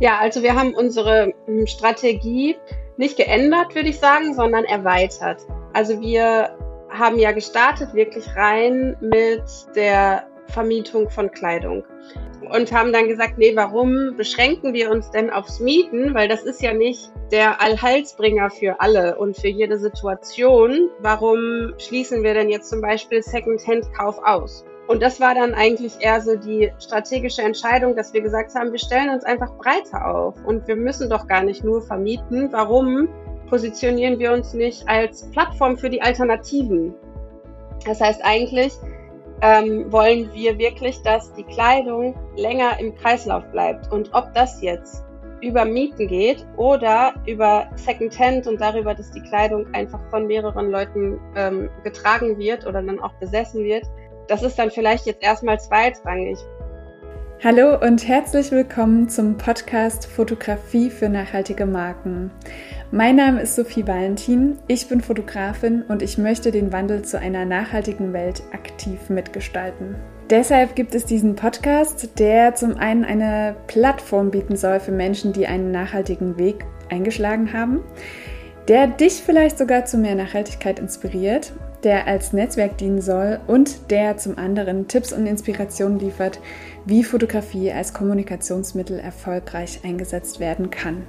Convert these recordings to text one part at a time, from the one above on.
Ja, also wir haben unsere hm, Strategie nicht geändert, würde ich sagen, sondern erweitert. Also wir haben ja gestartet wirklich rein mit der Vermietung von Kleidung und haben dann gesagt, nee, warum beschränken wir uns denn aufs Mieten? Weil das ist ja nicht der Allheilsbringer für alle und für jede Situation. Warum schließen wir denn jetzt zum Beispiel Secondhand-Kauf aus? Und das war dann eigentlich eher so die strategische Entscheidung, dass wir gesagt haben, wir stellen uns einfach breiter auf und wir müssen doch gar nicht nur vermieten. Warum positionieren wir uns nicht als Plattform für die Alternativen? Das heißt eigentlich ähm, wollen wir wirklich, dass die Kleidung länger im Kreislauf bleibt. Und ob das jetzt über Mieten geht oder über Secondhand und darüber, dass die Kleidung einfach von mehreren Leuten ähm, getragen wird oder dann auch besessen wird, das ist dann vielleicht jetzt erstmal zweitrangig. Hallo und herzlich willkommen zum Podcast Fotografie für nachhaltige Marken. Mein Name ist Sophie Valentin, ich bin Fotografin und ich möchte den Wandel zu einer nachhaltigen Welt aktiv mitgestalten. Deshalb gibt es diesen Podcast, der zum einen eine Plattform bieten soll für Menschen, die einen nachhaltigen Weg eingeschlagen haben, der dich vielleicht sogar zu mehr Nachhaltigkeit inspiriert der als Netzwerk dienen soll und der zum anderen Tipps und Inspirationen liefert, wie Fotografie als Kommunikationsmittel erfolgreich eingesetzt werden kann.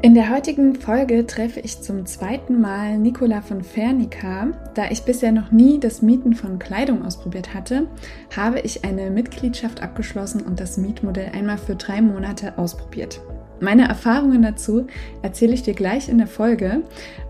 In der heutigen Folge treffe ich zum zweiten Mal Nicola von Fernica. Da ich bisher noch nie das Mieten von Kleidung ausprobiert hatte, habe ich eine Mitgliedschaft abgeschlossen und das Mietmodell einmal für drei Monate ausprobiert. Meine Erfahrungen dazu erzähle ich dir gleich in der Folge.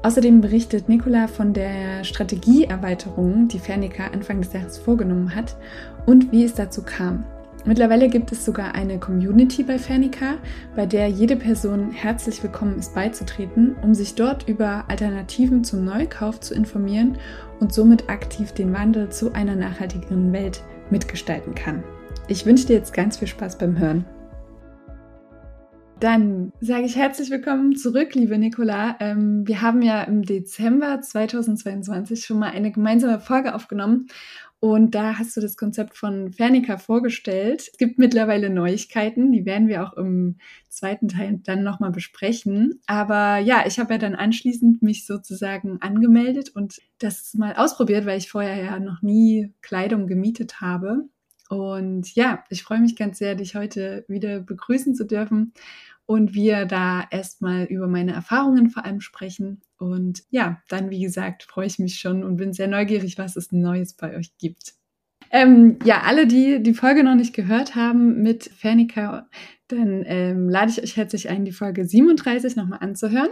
Außerdem berichtet Nicola von der Strategieerweiterung, die Fernica Anfang des Jahres vorgenommen hat und wie es dazu kam. Mittlerweile gibt es sogar eine Community bei Fernica, bei der jede Person herzlich willkommen ist beizutreten, um sich dort über Alternativen zum Neukauf zu informieren und somit aktiv den Wandel zu einer nachhaltigeren Welt mitgestalten kann. Ich wünsche dir jetzt ganz viel Spaß beim Hören. Dann sage ich herzlich willkommen zurück, liebe Nicola. Ähm, wir haben ja im Dezember 2022 schon mal eine gemeinsame Folge aufgenommen und da hast du das Konzept von Fernica vorgestellt. Es gibt mittlerweile Neuigkeiten, die werden wir auch im zweiten Teil dann nochmal besprechen. Aber ja, ich habe ja dann anschließend mich sozusagen angemeldet und das mal ausprobiert, weil ich vorher ja noch nie Kleidung gemietet habe. Und ja, ich freue mich ganz sehr, dich heute wieder begrüßen zu dürfen und wir da erstmal über meine Erfahrungen vor allem sprechen. Und ja, dann, wie gesagt, freue ich mich schon und bin sehr neugierig, was es Neues bei euch gibt. Ähm, ja, alle, die die Folge noch nicht gehört haben mit Fernica, dann ähm, lade ich euch herzlich ein, die Folge 37 nochmal anzuhören.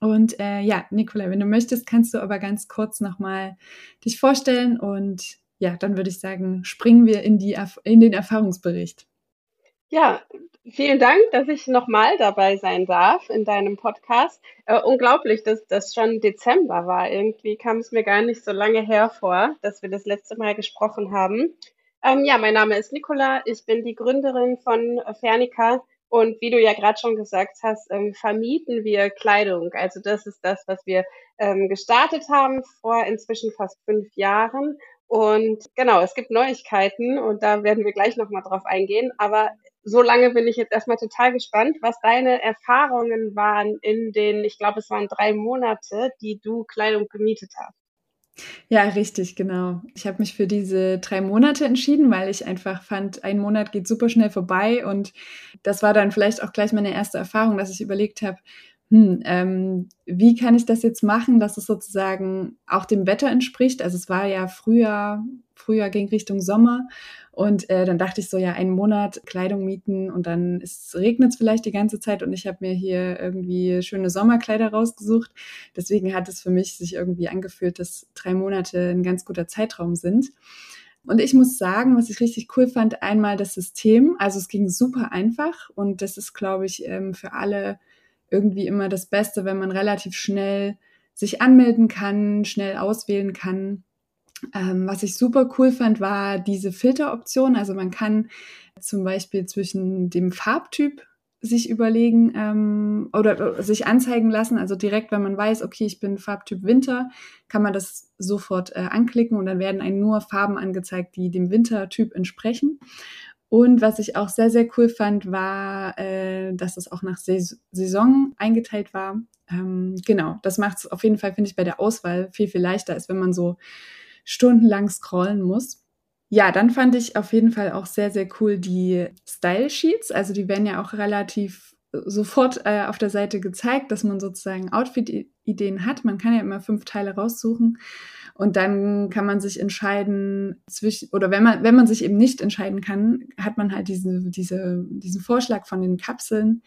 Und äh, ja, Nicola, wenn du möchtest, kannst du aber ganz kurz nochmal dich vorstellen und ja, dann würde ich sagen, springen wir in, die, in den Erfahrungsbericht. Ja, vielen Dank, dass ich nochmal dabei sein darf in deinem Podcast. Äh, unglaublich, dass das schon Dezember war. Irgendwie kam es mir gar nicht so lange her vor, dass wir das letzte Mal gesprochen haben. Ähm, ja, mein Name ist Nicola. Ich bin die Gründerin von Fernica. Und wie du ja gerade schon gesagt hast, ähm, vermieten wir Kleidung. Also das ist das, was wir ähm, gestartet haben vor inzwischen fast fünf Jahren. Und genau, es gibt Neuigkeiten und da werden wir gleich nochmal drauf eingehen. Aber so lange bin ich jetzt erstmal total gespannt, was deine Erfahrungen waren in den, ich glaube, es waren drei Monate, die du Kleidung gemietet hast. Ja, richtig, genau. Ich habe mich für diese drei Monate entschieden, weil ich einfach fand, ein Monat geht super schnell vorbei und das war dann vielleicht auch gleich meine erste Erfahrung, dass ich überlegt habe, hm, ähm, wie kann ich das jetzt machen, dass es sozusagen auch dem Wetter entspricht? Also es war ja früher, früher ging Richtung Sommer und äh, dann dachte ich so, ja, einen Monat Kleidung mieten und dann regnet es vielleicht die ganze Zeit und ich habe mir hier irgendwie schöne Sommerkleider rausgesucht. Deswegen hat es für mich sich irgendwie angefühlt, dass drei Monate ein ganz guter Zeitraum sind. Und ich muss sagen, was ich richtig cool fand, einmal das System. Also es ging super einfach und das ist, glaube ich, ähm, für alle irgendwie immer das Beste, wenn man relativ schnell sich anmelden kann, schnell auswählen kann. Ähm, was ich super cool fand, war diese Filteroption. Also man kann zum Beispiel zwischen dem Farbtyp sich überlegen ähm, oder sich anzeigen lassen. Also direkt, wenn man weiß, okay, ich bin Farbtyp Winter, kann man das sofort äh, anklicken und dann werden einem nur Farben angezeigt, die dem Wintertyp entsprechen. Und was ich auch sehr, sehr cool fand, war, äh, dass es auch nach Saison eingeteilt war. Ähm, genau, das macht es auf jeden Fall, finde ich, bei der Auswahl viel, viel leichter, als wenn man so stundenlang scrollen muss. Ja, dann fand ich auf jeden Fall auch sehr, sehr cool die Style Sheets. Also die werden ja auch relativ sofort äh, auf der Seite gezeigt, dass man sozusagen Outfit-Ideen hat. Man kann ja immer fünf Teile raussuchen und dann kann man sich entscheiden zwischen, oder wenn man, wenn man sich eben nicht entscheiden kann, hat man halt diese, diese, diesen Vorschlag von den Kapseln.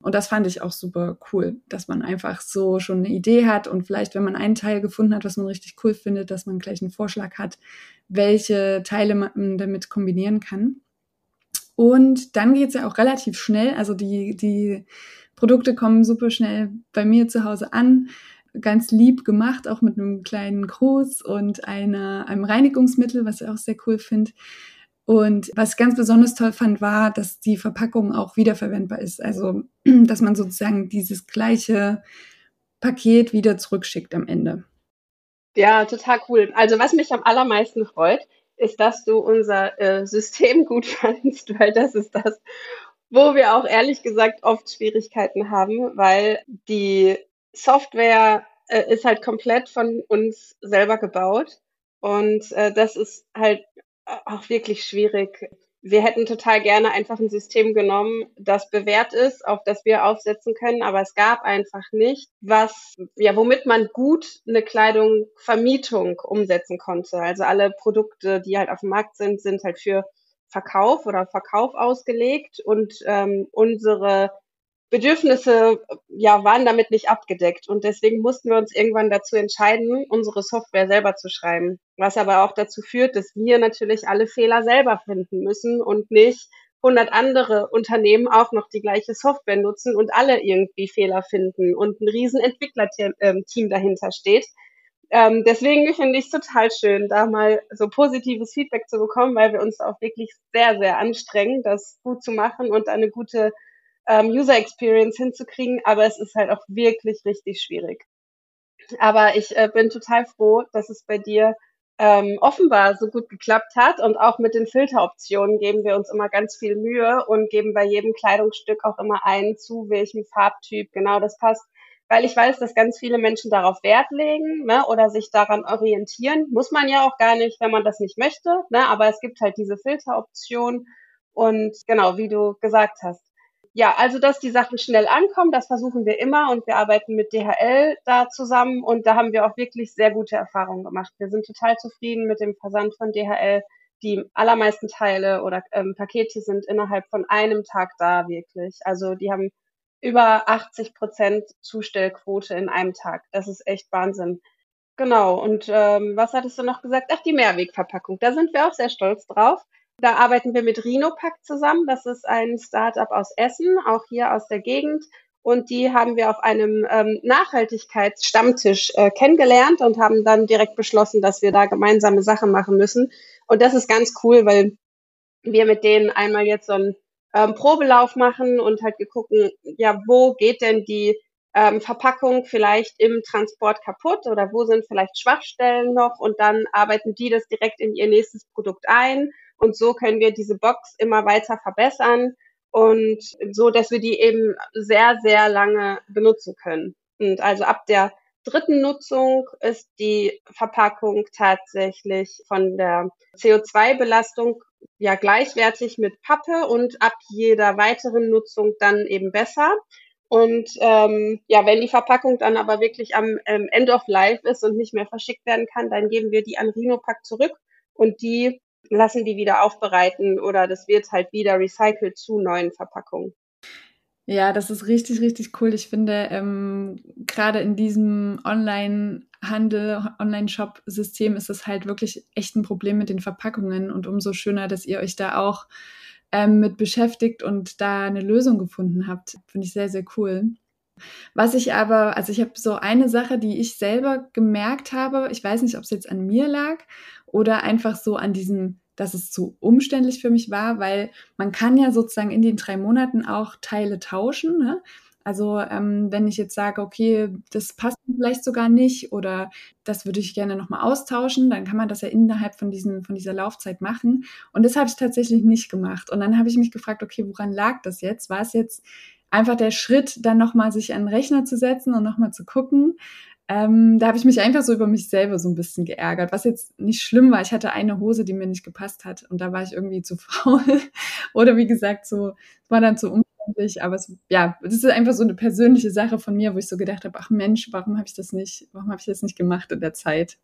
Und das fand ich auch super cool, dass man einfach so schon eine Idee hat und vielleicht, wenn man einen Teil gefunden hat, was man richtig cool findet, dass man gleich einen Vorschlag hat, welche Teile man damit kombinieren kann. Und dann geht es ja auch relativ schnell. Also die, die Produkte kommen super schnell bei mir zu Hause an. Ganz lieb gemacht, auch mit einem kleinen Gruß und einer, einem Reinigungsmittel, was ich auch sehr cool finde. Und was ich ganz besonders toll fand, war, dass die Verpackung auch wiederverwendbar ist. Also, dass man sozusagen dieses gleiche Paket wieder zurückschickt am Ende. Ja, total cool. Also, was mich am allermeisten freut, ist, dass du unser äh, System gut fandest, weil das ist das, wo wir auch ehrlich gesagt oft Schwierigkeiten haben, weil die Software äh, ist halt komplett von uns selber gebaut und äh, das ist halt auch wirklich schwierig wir hätten total gerne einfach ein System genommen, das bewährt ist, auf das wir aufsetzen können, aber es gab einfach nicht, was, ja, womit man gut eine Kleidungvermietung umsetzen konnte. Also alle Produkte, die halt auf dem Markt sind, sind halt für Verkauf oder Verkauf ausgelegt und ähm, unsere Bedürfnisse ja, waren damit nicht abgedeckt. Und deswegen mussten wir uns irgendwann dazu entscheiden, unsere Software selber zu schreiben. Was aber auch dazu führt, dass wir natürlich alle Fehler selber finden müssen und nicht 100 andere Unternehmen auch noch die gleiche Software nutzen und alle irgendwie Fehler finden und ein riesen Entwicklerteam ähm, dahinter steht. Ähm, deswegen finde ich es total schön, da mal so positives Feedback zu bekommen, weil wir uns auch wirklich sehr, sehr anstrengen, das gut zu machen und eine gute ähm, User Experience hinzukriegen, aber es ist halt auch wirklich richtig schwierig. Aber ich äh, bin total froh, dass es bei dir ähm, offenbar so gut geklappt hat und auch mit den Filteroptionen geben wir uns immer ganz viel Mühe und geben bei jedem Kleidungsstück auch immer ein, zu welchem Farbtyp genau das passt. Weil ich weiß, dass ganz viele Menschen darauf Wert legen ne, oder sich daran orientieren. Muss man ja auch gar nicht, wenn man das nicht möchte. Ne, aber es gibt halt diese Filteroption. Und genau, wie du gesagt hast, ja, also dass die Sachen schnell ankommen, das versuchen wir immer und wir arbeiten mit DHL da zusammen und da haben wir auch wirklich sehr gute Erfahrungen gemacht. Wir sind total zufrieden mit dem Versand von DHL. Die allermeisten Teile oder ähm, Pakete sind innerhalb von einem Tag da wirklich. Also die haben über 80 Prozent Zustellquote in einem Tag. Das ist echt Wahnsinn. Genau. Und ähm, was hattest du noch gesagt? Ach, die Mehrwegverpackung. Da sind wir auch sehr stolz drauf. Da arbeiten wir mit Rhinopack zusammen. Das ist ein Startup aus Essen, auch hier aus der Gegend. Und die haben wir auf einem ähm, Nachhaltigkeitsstammtisch äh, kennengelernt und haben dann direkt beschlossen, dass wir da gemeinsame Sachen machen müssen. Und das ist ganz cool, weil wir mit denen einmal jetzt so einen ähm, Probelauf machen und halt gucken, ja, wo geht denn die ähm, Verpackung vielleicht im Transport kaputt oder wo sind vielleicht Schwachstellen noch und dann arbeiten die das direkt in ihr nächstes Produkt ein und so können wir diese Box immer weiter verbessern und so, dass wir die eben sehr, sehr lange benutzen können. Und also ab der dritten Nutzung ist die Verpackung tatsächlich von der CO2-Belastung ja gleichwertig mit Pappe und ab jeder weiteren Nutzung dann eben besser. Und ähm, ja, wenn die Verpackung dann aber wirklich am ähm, End of Life ist und nicht mehr verschickt werden kann, dann geben wir die an Rhinopack zurück und die lassen die wieder aufbereiten oder das wird halt wieder recycelt zu neuen Verpackungen. Ja, das ist richtig, richtig cool. Ich finde, ähm, gerade in diesem Online-Handel, Online-Shop-System ist es halt wirklich echt ein Problem mit den Verpackungen und umso schöner, dass ihr euch da auch ähm, mit beschäftigt und da eine Lösung gefunden habt. Finde ich sehr, sehr cool. Was ich aber, also ich habe so eine Sache, die ich selber gemerkt habe, ich weiß nicht, ob es jetzt an mir lag oder einfach so an diesem, dass es zu umständlich für mich war, weil man kann ja sozusagen in den drei Monaten auch Teile tauschen. Ne? Also ähm, wenn ich jetzt sage, okay, das passt vielleicht sogar nicht oder das würde ich gerne nochmal austauschen, dann kann man das ja innerhalb von, diesen, von dieser Laufzeit machen. Und das habe ich tatsächlich nicht gemacht. Und dann habe ich mich gefragt, okay, woran lag das jetzt? War es jetzt einfach der Schritt, dann nochmal sich an den Rechner zu setzen und nochmal zu gucken? Ähm, da habe ich mich einfach so über mich selber so ein bisschen geärgert, was jetzt nicht schlimm war. Ich hatte eine Hose, die mir nicht gepasst hat und da war ich irgendwie zu faul. Oder wie gesagt, so, war dann zu umständlich. Aber es, ja, das ist einfach so eine persönliche Sache von mir, wo ich so gedacht habe, ach Mensch, warum habe ich das nicht, warum habe ich das nicht gemacht in der Zeit?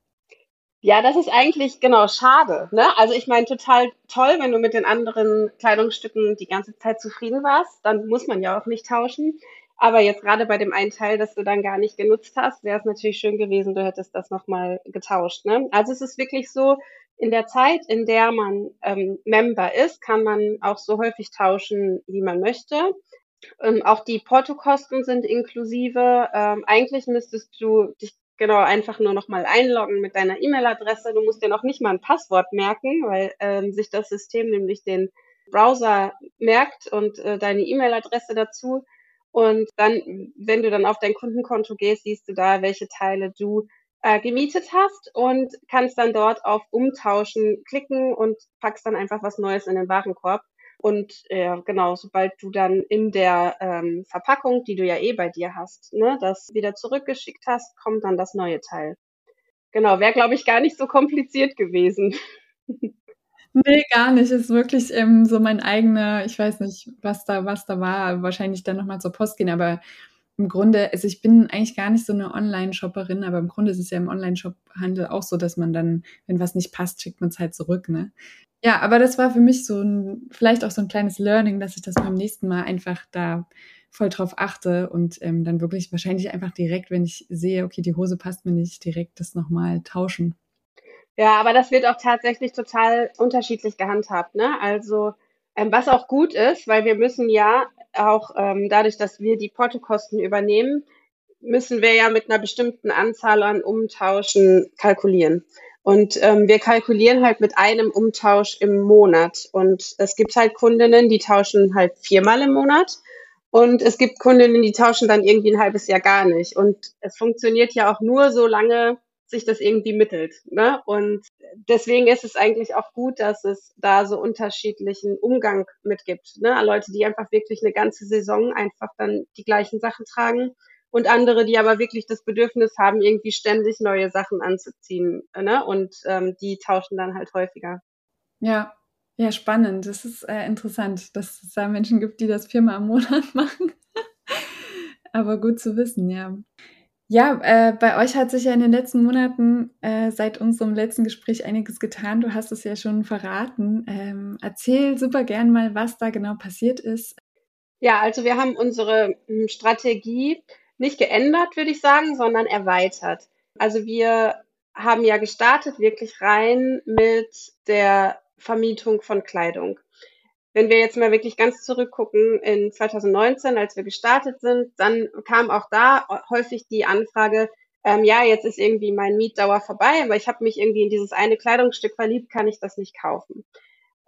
Ja, das ist eigentlich genau schade. Ne? Also ich meine, total toll, wenn du mit den anderen Kleidungsstücken die ganze Zeit zufrieden warst, dann muss man ja auch nicht tauschen. Aber jetzt gerade bei dem einen Teil, das du dann gar nicht genutzt hast, wäre es natürlich schön gewesen, du hättest das nochmal getauscht. Ne? Also es ist wirklich so, in der Zeit, in der man ähm, Member ist, kann man auch so häufig tauschen, wie man möchte. Ähm, auch die Portokosten sind inklusive. Ähm, eigentlich müsstest du dich genau einfach nur nochmal einloggen mit deiner E-Mail-Adresse. Du musst dir noch nicht mal ein Passwort merken, weil ähm, sich das System nämlich den Browser merkt und äh, deine E-Mail-Adresse dazu. Und dann, wenn du dann auf dein Kundenkonto gehst, siehst du da, welche Teile du äh, gemietet hast und kannst dann dort auf Umtauschen klicken und packst dann einfach was Neues in den Warenkorb. Und ja, genau, sobald du dann in der ähm, Verpackung, die du ja eh bei dir hast, ne, das wieder zurückgeschickt hast, kommt dann das neue Teil. Genau, wäre, glaube ich, gar nicht so kompliziert gewesen. Nee, gar nicht. Ist wirklich ähm, so mein eigener, ich weiß nicht, was da, was da war, wahrscheinlich dann nochmal zur Post gehen, aber im Grunde, also ich bin eigentlich gar nicht so eine Online-Shopperin, aber im Grunde ist es ja im Online-Shop-Handel auch so, dass man dann, wenn was nicht passt, schickt man es halt zurück, ne? Ja, aber das war für mich so ein, vielleicht auch so ein kleines Learning, dass ich das beim nächsten Mal einfach da voll drauf achte und ähm, dann wirklich wahrscheinlich einfach direkt, wenn ich sehe, okay, die Hose passt mir nicht, direkt das nochmal tauschen. Ja, aber das wird auch tatsächlich total unterschiedlich gehandhabt, ne? Also, ähm, was auch gut ist, weil wir müssen ja auch ähm, dadurch, dass wir die Portokosten übernehmen, müssen wir ja mit einer bestimmten Anzahl an Umtauschen kalkulieren. Und ähm, wir kalkulieren halt mit einem Umtausch im Monat. Und es gibt halt Kundinnen, die tauschen halt viermal im Monat. Und es gibt Kundinnen, die tauschen dann irgendwie ein halbes Jahr gar nicht. Und es funktioniert ja auch nur so lange, sich das irgendwie mittelt. Ne? Und deswegen ist es eigentlich auch gut, dass es da so unterschiedlichen Umgang mitgibt. Ne? Leute, die einfach wirklich eine ganze Saison einfach dann die gleichen Sachen tragen und andere, die aber wirklich das Bedürfnis haben, irgendwie ständig neue Sachen anzuziehen. Ne? Und ähm, die tauschen dann halt häufiger. Ja, ja, spannend. Das ist äh, interessant, dass es da Menschen gibt, die das viermal im Monat machen. aber gut zu wissen, ja. Ja, äh, bei euch hat sich ja in den letzten Monaten äh, seit unserem letzten Gespräch einiges getan. Du hast es ja schon verraten. Ähm, erzähl super gern mal, was da genau passiert ist. Ja, also wir haben unsere hm, Strategie nicht geändert, würde ich sagen, sondern erweitert. Also wir haben ja gestartet wirklich rein mit der Vermietung von Kleidung wenn wir jetzt mal wirklich ganz zurückgucken in 2019, als wir gestartet sind, dann kam auch da häufig die Anfrage, ähm, ja, jetzt ist irgendwie mein Mietdauer vorbei, aber ich habe mich irgendwie in dieses eine Kleidungsstück verliebt, kann ich das nicht kaufen.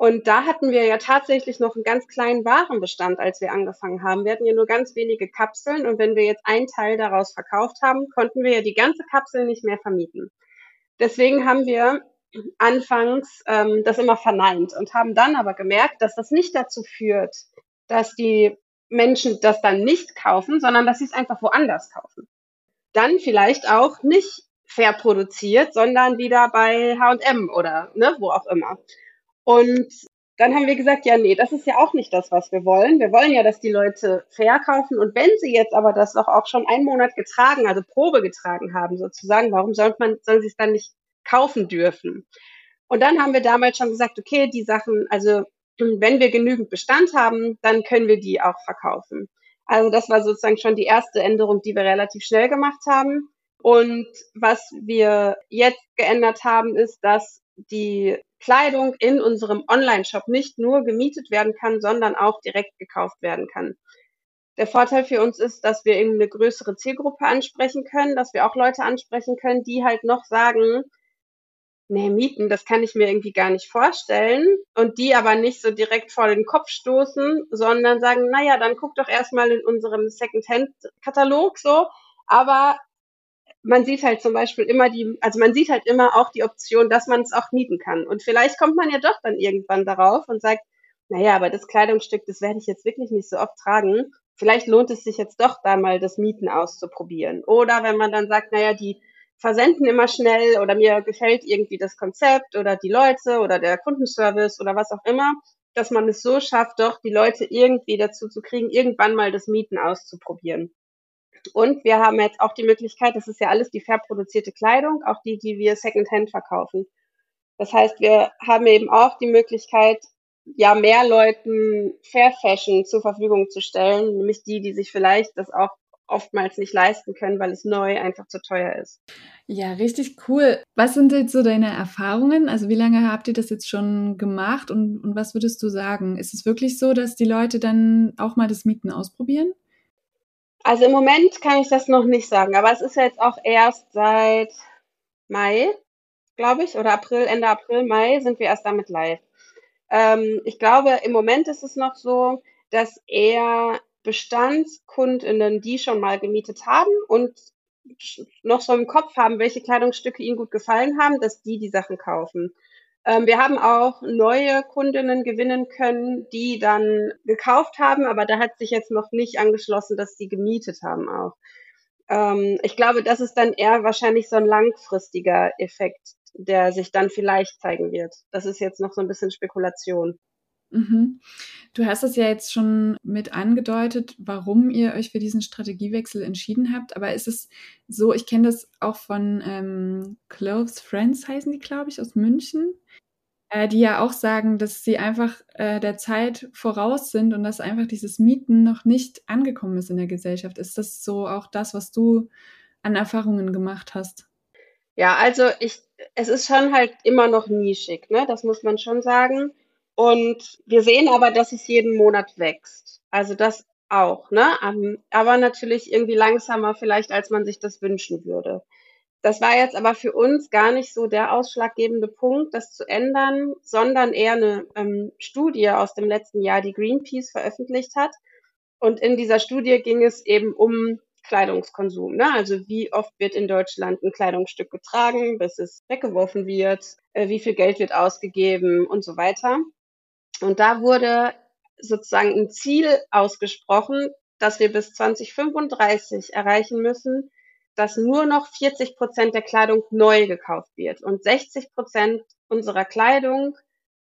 Und da hatten wir ja tatsächlich noch einen ganz kleinen Warenbestand, als wir angefangen haben. Wir hatten ja nur ganz wenige Kapseln und wenn wir jetzt einen Teil daraus verkauft haben, konnten wir ja die ganze Kapsel nicht mehr vermieten. Deswegen haben wir anfangs ähm, das immer verneint und haben dann aber gemerkt, dass das nicht dazu führt, dass die Menschen das dann nicht kaufen, sondern dass sie es einfach woanders kaufen. Dann vielleicht auch nicht fair produziert, sondern wieder bei H&M oder ne, wo auch immer. Und dann haben wir gesagt, ja, nee, das ist ja auch nicht das, was wir wollen. Wir wollen ja, dass die Leute fair kaufen. Und wenn sie jetzt aber das doch auch schon einen Monat getragen, also Probe getragen haben, sozusagen, warum soll man, soll sie es dann nicht kaufen dürfen. Und dann haben wir damals schon gesagt, okay, die Sachen, also wenn wir genügend Bestand haben, dann können wir die auch verkaufen. Also das war sozusagen schon die erste Änderung, die wir relativ schnell gemacht haben. Und was wir jetzt geändert haben, ist, dass die Kleidung in unserem Online-Shop nicht nur gemietet werden kann, sondern auch direkt gekauft werden kann. Der Vorteil für uns ist, dass wir eben eine größere Zielgruppe ansprechen können, dass wir auch Leute ansprechen können, die halt noch sagen, nee, Mieten, das kann ich mir irgendwie gar nicht vorstellen. Und die aber nicht so direkt vor den Kopf stoßen, sondern sagen, naja, dann guck doch erstmal in unserem Secondhand-Katalog so. Aber man sieht halt zum Beispiel immer die, also man sieht halt immer auch die Option, dass man es auch mieten kann. Und vielleicht kommt man ja doch dann irgendwann darauf und sagt, naja, aber das Kleidungsstück, das werde ich jetzt wirklich nicht so oft tragen. Vielleicht lohnt es sich jetzt doch da mal das Mieten auszuprobieren. Oder wenn man dann sagt, naja, die versenden immer schnell oder mir gefällt irgendwie das Konzept oder die Leute oder der Kundenservice oder was auch immer, dass man es so schafft, doch die Leute irgendwie dazu zu kriegen, irgendwann mal das Mieten auszuprobieren. Und wir haben jetzt auch die Möglichkeit, das ist ja alles die fair produzierte Kleidung, auch die, die wir Secondhand verkaufen. Das heißt, wir haben eben auch die Möglichkeit, ja, mehr Leuten Fair Fashion zur Verfügung zu stellen, nämlich die, die sich vielleicht das auch oftmals nicht leisten können, weil es neu einfach zu teuer ist. Ja, richtig cool. Was sind jetzt so deine Erfahrungen? Also wie lange habt ihr das jetzt schon gemacht und, und was würdest du sagen? Ist es wirklich so, dass die Leute dann auch mal das Mieten ausprobieren? Also im Moment kann ich das noch nicht sagen, aber es ist jetzt auch erst seit Mai, glaube ich, oder April, Ende April, Mai sind wir erst damit live. Ähm, ich glaube, im Moment ist es noch so, dass eher Bestandskundinnen, die schon mal gemietet haben und noch so im Kopf haben, welche Kleidungsstücke ihnen gut gefallen haben, dass die die Sachen kaufen. Ähm, wir haben auch neue Kundinnen gewinnen können, die dann gekauft haben, aber da hat sich jetzt noch nicht angeschlossen, dass sie gemietet haben auch. Ähm, ich glaube, das ist dann eher wahrscheinlich so ein langfristiger Effekt, der sich dann vielleicht zeigen wird. Das ist jetzt noch so ein bisschen Spekulation. Mhm. Du hast es ja jetzt schon mit angedeutet, warum ihr euch für diesen Strategiewechsel entschieden habt. Aber ist es so, ich kenne das auch von ähm, Clothes Friends, heißen die, glaube ich, aus München, äh, die ja auch sagen, dass sie einfach äh, der Zeit voraus sind und dass einfach dieses Mieten noch nicht angekommen ist in der Gesellschaft. Ist das so auch das, was du an Erfahrungen gemacht hast? Ja, also ich, es ist schon halt immer noch nischig, ne? Das muss man schon sagen. Und wir sehen aber, dass es jeden Monat wächst. Also das auch, ne? Aber natürlich irgendwie langsamer vielleicht, als man sich das wünschen würde. Das war jetzt aber für uns gar nicht so der ausschlaggebende Punkt, das zu ändern, sondern eher eine ähm, Studie aus dem letzten Jahr, die Greenpeace veröffentlicht hat. Und in dieser Studie ging es eben um Kleidungskonsum. Ne? Also wie oft wird in Deutschland ein Kleidungsstück getragen, bis es weggeworfen wird, äh, wie viel Geld wird ausgegeben und so weiter. Und da wurde sozusagen ein Ziel ausgesprochen, dass wir bis 2035 erreichen müssen, dass nur noch 40 Prozent der Kleidung neu gekauft wird und 60 Prozent unserer Kleidung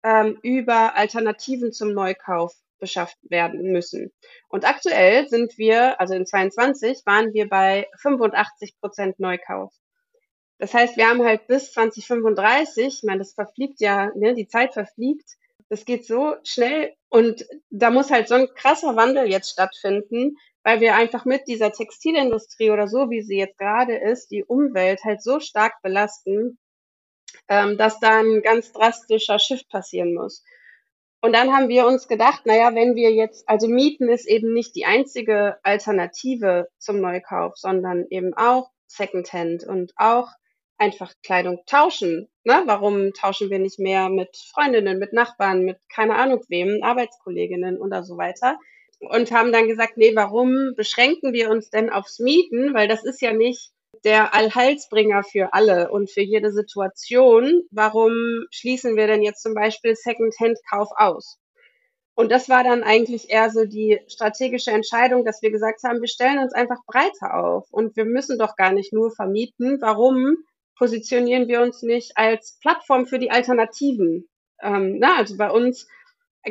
ähm, über Alternativen zum Neukauf beschafft werden müssen. Und aktuell sind wir, also in 22 waren wir bei 85 Prozent Neukauf. Das heißt, wir haben halt bis 2035, ich meine, das verfliegt ja, ne, die Zeit verfliegt, das geht so schnell und da muss halt so ein krasser Wandel jetzt stattfinden, weil wir einfach mit dieser Textilindustrie oder so, wie sie jetzt gerade ist, die Umwelt halt so stark belasten, ähm, dass da ein ganz drastischer Shift passieren muss. Und dann haben wir uns gedacht, naja, wenn wir jetzt, also Mieten ist eben nicht die einzige Alternative zum Neukauf, sondern eben auch Secondhand und auch einfach Kleidung tauschen. Ne? Warum tauschen wir nicht mehr mit Freundinnen, mit Nachbarn, mit keine Ahnung wem, Arbeitskolleginnen oder so weiter? Und haben dann gesagt, nee, warum beschränken wir uns denn aufs Mieten? Weil das ist ja nicht der Allheilsbringer für alle und für jede Situation. Warum schließen wir denn jetzt zum Beispiel Secondhand-Kauf aus? Und das war dann eigentlich eher so die strategische Entscheidung, dass wir gesagt haben, wir stellen uns einfach breiter auf und wir müssen doch gar nicht nur vermieten. Warum positionieren wir uns nicht als Plattform für die Alternativen? Ähm, na, also bei uns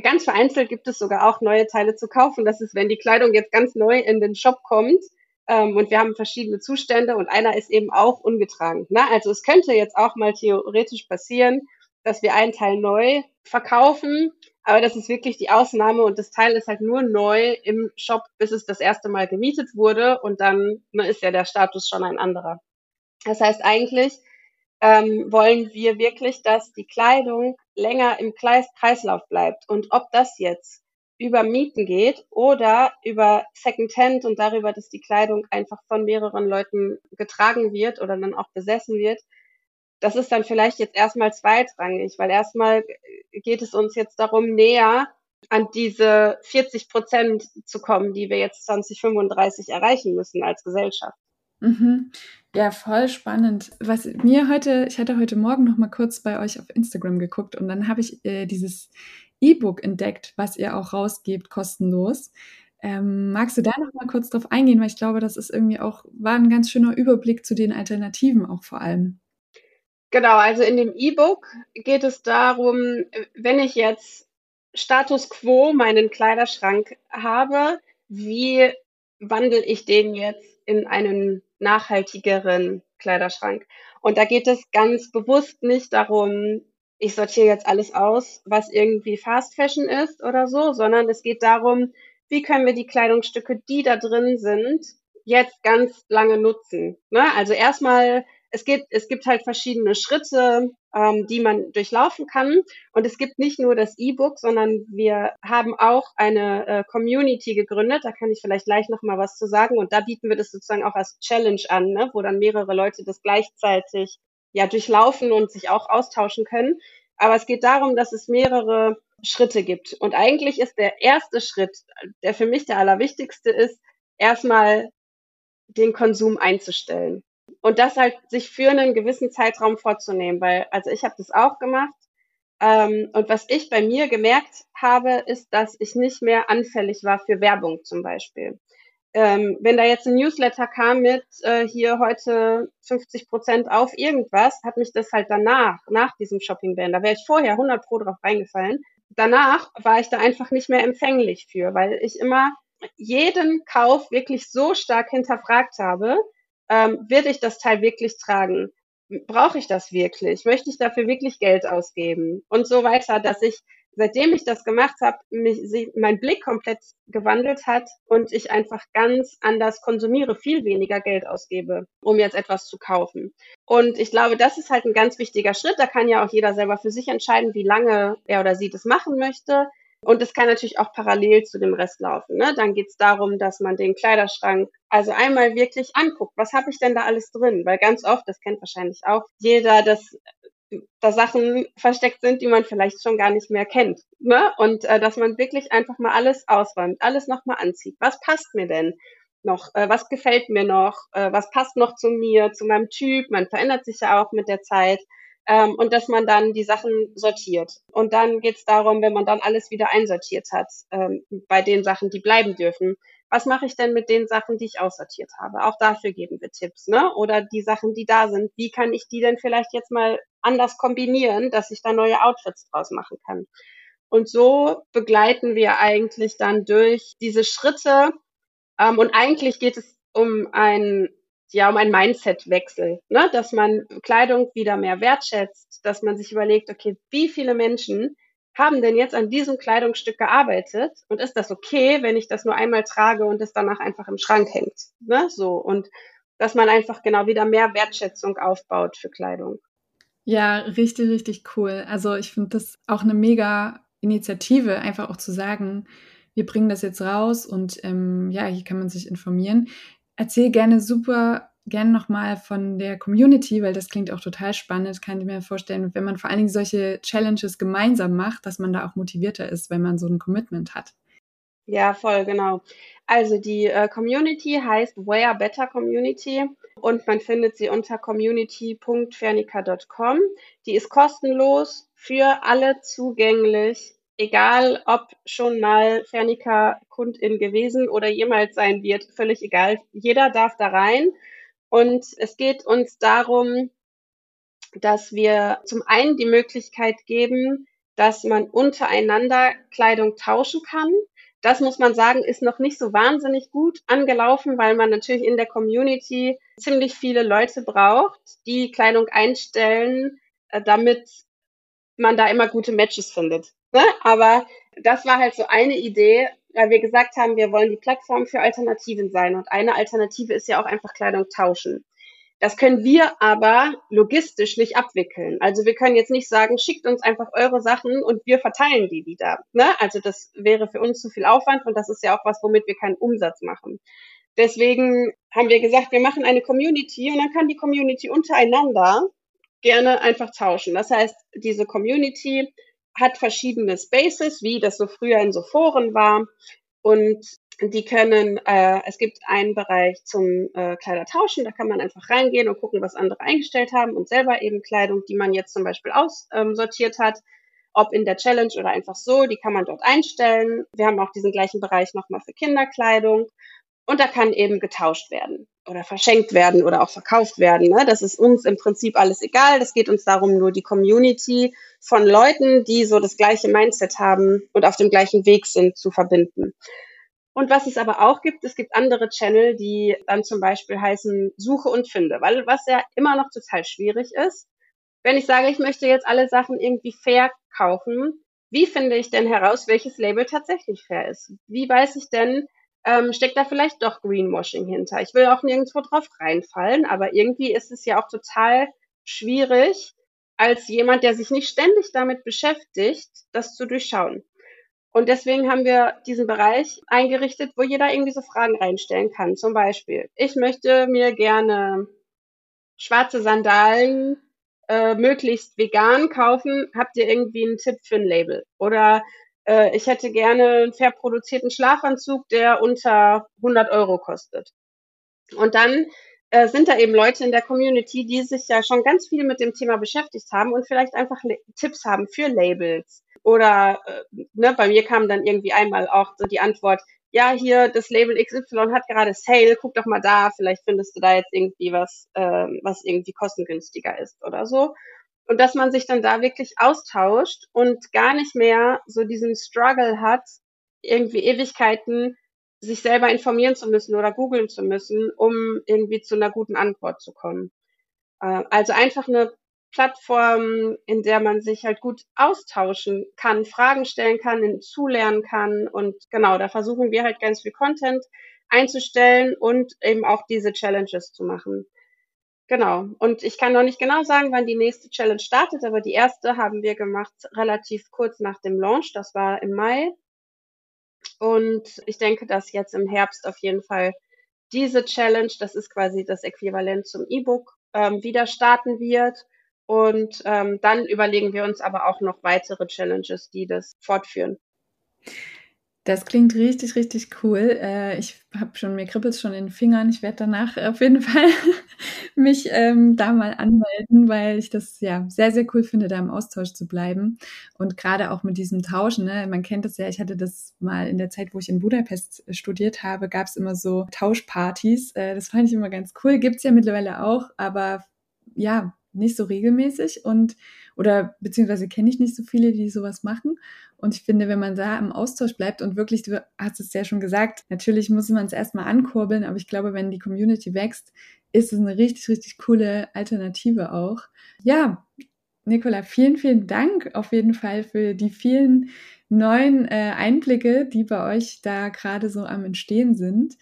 ganz vereinzelt gibt es sogar auch neue Teile zu kaufen. Das ist, wenn die Kleidung jetzt ganz neu in den Shop kommt, ähm, und wir haben verschiedene Zustände und einer ist eben auch ungetragen. Ne? Also es könnte jetzt auch mal theoretisch passieren, dass wir einen Teil neu verkaufen, aber das ist wirklich die Ausnahme und das Teil ist halt nur neu im Shop, bis es das erste Mal gemietet wurde und dann ist ja der Status schon ein anderer. Das heißt eigentlich ähm, wollen wir wirklich, dass die Kleidung länger im Kreislauf bleibt und ob das jetzt über Mieten geht oder über Secondhand und darüber, dass die Kleidung einfach von mehreren Leuten getragen wird oder dann auch besessen wird, das ist dann vielleicht jetzt erstmal zweitrangig, weil erstmal geht es uns jetzt darum, näher an diese 40 Prozent zu kommen, die wir jetzt 2035 erreichen müssen als Gesellschaft. Mhm. Ja, voll spannend. Was mir heute, ich hatte heute Morgen noch mal kurz bei euch auf Instagram geguckt und dann habe ich äh, dieses E-Book entdeckt, was ihr auch rausgebt, kostenlos. Ähm, magst du da noch mal kurz drauf eingehen, weil ich glaube, das ist irgendwie auch war ein ganz schöner Überblick zu den Alternativen auch vor allem. Genau, also in dem E-Book geht es darum, wenn ich jetzt Status quo meinen Kleiderschrank habe, wie wandle ich den jetzt in einen nachhaltigeren Kleiderschrank? Und da geht es ganz bewusst nicht darum, ich sortiere jetzt alles aus, was irgendwie Fast Fashion ist oder so, sondern es geht darum, wie können wir die Kleidungsstücke, die da drin sind, jetzt ganz lange nutzen. Ne? Also erstmal es gibt, es gibt halt verschiedene Schritte, ähm, die man durchlaufen kann. Und es gibt nicht nur das E-Book, sondern wir haben auch eine äh, Community gegründet. Da kann ich vielleicht gleich noch mal was zu sagen. Und da bieten wir das sozusagen auch als Challenge an, ne? wo dann mehrere Leute das gleichzeitig ja durchlaufen und sich auch austauschen können. Aber es geht darum, dass es mehrere Schritte gibt. Und eigentlich ist der erste Schritt, der für mich der allerwichtigste ist, erstmal den Konsum einzustellen und das halt sich für einen gewissen Zeitraum vorzunehmen, weil also ich habe das auch gemacht ähm, und was ich bei mir gemerkt habe, ist, dass ich nicht mehr anfällig war für Werbung zum Beispiel. Ähm, wenn da jetzt ein Newsletter kam mit äh, hier heute 50 Prozent auf irgendwas, hat mich das halt danach, nach diesem Shopping-Ban, da wäre ich vorher 100 pro drauf reingefallen. Danach war ich da einfach nicht mehr empfänglich für, weil ich immer jeden Kauf wirklich so stark hinterfragt habe, ähm, wird ich das Teil wirklich tragen? Brauche ich das wirklich? Möchte ich dafür wirklich Geld ausgeben? Und so weiter, dass ich, seitdem ich das gemacht habe, mich, mein Blick komplett gewandelt hat und ich einfach ganz anders konsumiere, viel weniger Geld ausgebe, um jetzt etwas zu kaufen. Und ich glaube, das ist halt ein ganz wichtiger Schritt. Da kann ja auch jeder selber für sich entscheiden, wie lange er oder sie das machen möchte. Und es kann natürlich auch parallel zu dem Rest laufen. Ne? Dann geht es darum, dass man den Kleiderschrank also einmal wirklich anguckt, was habe ich denn da alles drin? Weil ganz oft, das kennt wahrscheinlich auch jeder, dass da Sachen versteckt sind, die man vielleicht schon gar nicht mehr kennt. Ne? Und äh, dass man wirklich einfach mal alles ausräumt, alles nochmal anzieht. Was passt mir denn noch? Äh, was gefällt mir noch? Äh, was passt noch zu mir, zu meinem Typ? Man verändert sich ja auch mit der Zeit ähm, und dass man dann die Sachen sortiert. Und dann geht es darum, wenn man dann alles wieder einsortiert hat, ähm, bei den Sachen, die bleiben dürfen, was mache ich denn mit den Sachen, die ich aussortiert habe? Auch dafür geben wir Tipps, ne? Oder die Sachen, die da sind, wie kann ich die denn vielleicht jetzt mal anders kombinieren, dass ich da neue Outfits draus machen kann? Und so begleiten wir eigentlich dann durch diese Schritte. Ähm, und eigentlich geht es um ein ja um einen Mindset-Wechsel, ne? dass man Kleidung wieder mehr wertschätzt, dass man sich überlegt, okay, wie viele Menschen haben denn jetzt an diesem Kleidungsstück gearbeitet und ist das okay, wenn ich das nur einmal trage und es danach einfach im Schrank hängt, ne? So und dass man einfach genau wieder mehr Wertschätzung aufbaut für Kleidung. Ja, richtig, richtig cool. Also ich finde das auch eine mega Initiative, einfach auch zu sagen, wir bringen das jetzt raus und ähm, ja, hier kann man sich informieren. Erzähl gerne super gerne nochmal von der Community, weil das klingt auch total spannend, kann ich mir vorstellen, wenn man vor allen Dingen solche Challenges gemeinsam macht, dass man da auch motivierter ist, wenn man so ein Commitment hat. Ja, voll, genau. Also die äh, Community heißt Where Better Community und man findet sie unter community.fernica.com. Die ist kostenlos für alle zugänglich egal ob schon mal Fernica-Kundin gewesen oder jemals sein wird, völlig egal. Jeder darf da rein. Und es geht uns darum, dass wir zum einen die Möglichkeit geben, dass man untereinander Kleidung tauschen kann. Das muss man sagen, ist noch nicht so wahnsinnig gut angelaufen, weil man natürlich in der Community ziemlich viele Leute braucht, die Kleidung einstellen, äh, damit man da immer gute Matches findet. Ne? Aber das war halt so eine Idee, weil wir gesagt haben, wir wollen die Plattform für Alternativen sein. Und eine Alternative ist ja auch einfach Kleidung tauschen. Das können wir aber logistisch nicht abwickeln. Also wir können jetzt nicht sagen, schickt uns einfach eure Sachen und wir verteilen die wieder. Ne? Also das wäre für uns zu viel Aufwand und das ist ja auch was, womit wir keinen Umsatz machen. Deswegen haben wir gesagt, wir machen eine Community und dann kann die Community untereinander gerne einfach tauschen. Das heißt, diese Community hat verschiedene Spaces, wie das so früher in so Foren war. Und die können, äh, es gibt einen Bereich zum äh, Kleidertauschen, da kann man einfach reingehen und gucken, was andere eingestellt haben und selber eben Kleidung, die man jetzt zum Beispiel aussortiert ähm, hat, ob in der Challenge oder einfach so, die kann man dort einstellen. Wir haben auch diesen gleichen Bereich nochmal für Kinderkleidung und da kann eben getauscht werden oder verschenkt werden oder auch verkauft werden. Ne? Das ist uns im Prinzip alles egal. Das geht uns darum, nur die Community von Leuten, die so das gleiche Mindset haben und auf dem gleichen Weg sind, zu verbinden. Und was es aber auch gibt, es gibt andere Channel, die dann zum Beispiel heißen Suche und Finde, weil was ja immer noch total schwierig ist. Wenn ich sage, ich möchte jetzt alle Sachen irgendwie fair kaufen, wie finde ich denn heraus, welches Label tatsächlich fair ist? Wie weiß ich denn, ähm, steckt da vielleicht doch Greenwashing hinter? Ich will auch nirgendwo drauf reinfallen, aber irgendwie ist es ja auch total schwierig, als jemand, der sich nicht ständig damit beschäftigt, das zu durchschauen. Und deswegen haben wir diesen Bereich eingerichtet, wo jeder irgendwie so Fragen reinstellen kann. Zum Beispiel, ich möchte mir gerne schwarze Sandalen äh, möglichst vegan kaufen. Habt ihr irgendwie einen Tipp für ein Label? Oder äh, ich hätte gerne einen fair produzierten Schlafanzug, der unter 100 Euro kostet. Und dann äh, sind da eben Leute in der Community, die sich ja schon ganz viel mit dem Thema beschäftigt haben und vielleicht einfach Tipps haben für Labels oder äh, ne, bei mir kam dann irgendwie einmal auch so die Antwort, ja, hier das Label XY hat gerade Sale, guck doch mal da, vielleicht findest du da jetzt irgendwie was, äh, was irgendwie kostengünstiger ist oder so. Und dass man sich dann da wirklich austauscht und gar nicht mehr so diesen Struggle hat, irgendwie Ewigkeiten sich selber informieren zu müssen oder googeln zu müssen, um irgendwie zu einer guten Antwort zu kommen. Äh, also einfach eine Plattform, in der man sich halt gut austauschen kann, Fragen stellen kann, zulernen kann. Und genau, da versuchen wir halt ganz viel Content einzustellen und eben auch diese Challenges zu machen. Genau. Und ich kann noch nicht genau sagen, wann die nächste Challenge startet, aber die erste haben wir gemacht relativ kurz nach dem Launch. Das war im Mai. Und ich denke, dass jetzt im Herbst auf jeden Fall diese Challenge, das ist quasi das Äquivalent zum E-Book, ähm, wieder starten wird. Und ähm, dann überlegen wir uns aber auch noch weitere Challenges, die das fortführen. Das klingt richtig, richtig cool. Äh, ich habe schon, mir kribbelt schon in den Fingern. Ich werde danach auf jeden Fall mich ähm, da mal anmelden, weil ich das ja sehr, sehr cool finde, da im Austausch zu bleiben. Und gerade auch mit diesem Tauschen, ne? man kennt das ja, ich hatte das mal in der Zeit, wo ich in Budapest studiert habe, gab es immer so Tauschpartys. Äh, das fand ich immer ganz cool. Gibt's ja mittlerweile auch, aber ja, nicht so regelmäßig und oder beziehungsweise kenne ich nicht so viele, die sowas machen. Und ich finde, wenn man da im Austausch bleibt und wirklich, du hast es ja schon gesagt, natürlich muss man es erstmal ankurbeln, aber ich glaube, wenn die Community wächst, ist es eine richtig, richtig coole Alternative auch. Ja, Nicola, vielen, vielen Dank auf jeden Fall für die vielen neuen äh, Einblicke, die bei euch da gerade so am Entstehen sind.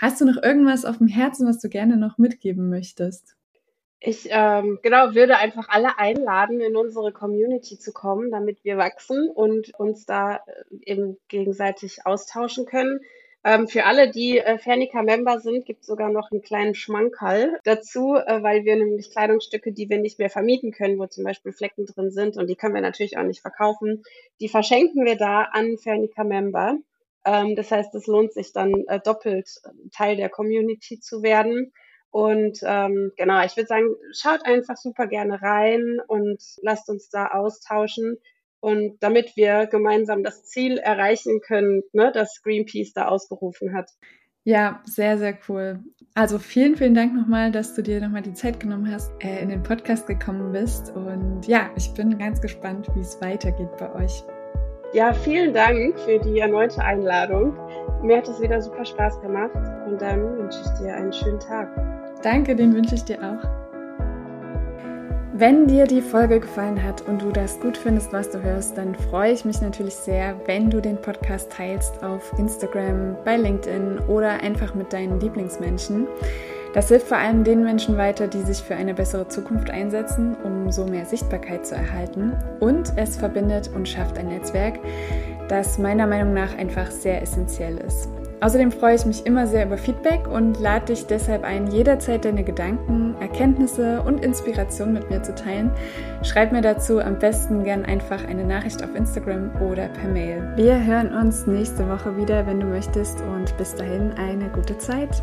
Hast du noch irgendwas auf dem Herzen, was du gerne noch mitgeben möchtest? Ich ähm, genau würde einfach alle einladen, in unsere Community zu kommen, damit wir wachsen und uns da äh, eben gegenseitig austauschen können. Ähm, für alle, die äh, Fernica-Member sind, gibt es sogar noch einen kleinen Schmankerl dazu, äh, weil wir nämlich Kleidungsstücke, die wir nicht mehr vermieten können, wo zum Beispiel Flecken drin sind und die können wir natürlich auch nicht verkaufen, die verschenken wir da an Fernica-Member. Ähm, das heißt, es lohnt sich dann äh, doppelt äh, Teil der Community zu werden. Und ähm, genau, ich würde sagen, schaut einfach super gerne rein und lasst uns da austauschen. Und damit wir gemeinsam das Ziel erreichen können, ne, das Greenpeace da ausgerufen hat. Ja, sehr, sehr cool. Also vielen, vielen Dank nochmal, dass du dir nochmal die Zeit genommen hast, äh, in den Podcast gekommen bist. Und ja, ich bin ganz gespannt, wie es weitergeht bei euch. Ja, vielen Dank für die erneute Einladung. Mir hat es wieder super Spaß gemacht und dann wünsche ich dir einen schönen Tag. Danke, den wünsche ich dir auch. Wenn dir die Folge gefallen hat und du das gut findest, was du hörst, dann freue ich mich natürlich sehr, wenn du den Podcast teilst auf Instagram, bei LinkedIn oder einfach mit deinen Lieblingsmenschen. Das hilft vor allem den Menschen weiter, die sich für eine bessere Zukunft einsetzen, um so mehr Sichtbarkeit zu erhalten. Und es verbindet und schafft ein Netzwerk, das meiner Meinung nach einfach sehr essentiell ist. Außerdem freue ich mich immer sehr über Feedback und lade dich deshalb ein, jederzeit deine Gedanken, Erkenntnisse und Inspiration mit mir zu teilen. Schreib mir dazu am besten gern einfach eine Nachricht auf Instagram oder per Mail. Wir hören uns nächste Woche wieder, wenn du möchtest und bis dahin eine gute Zeit.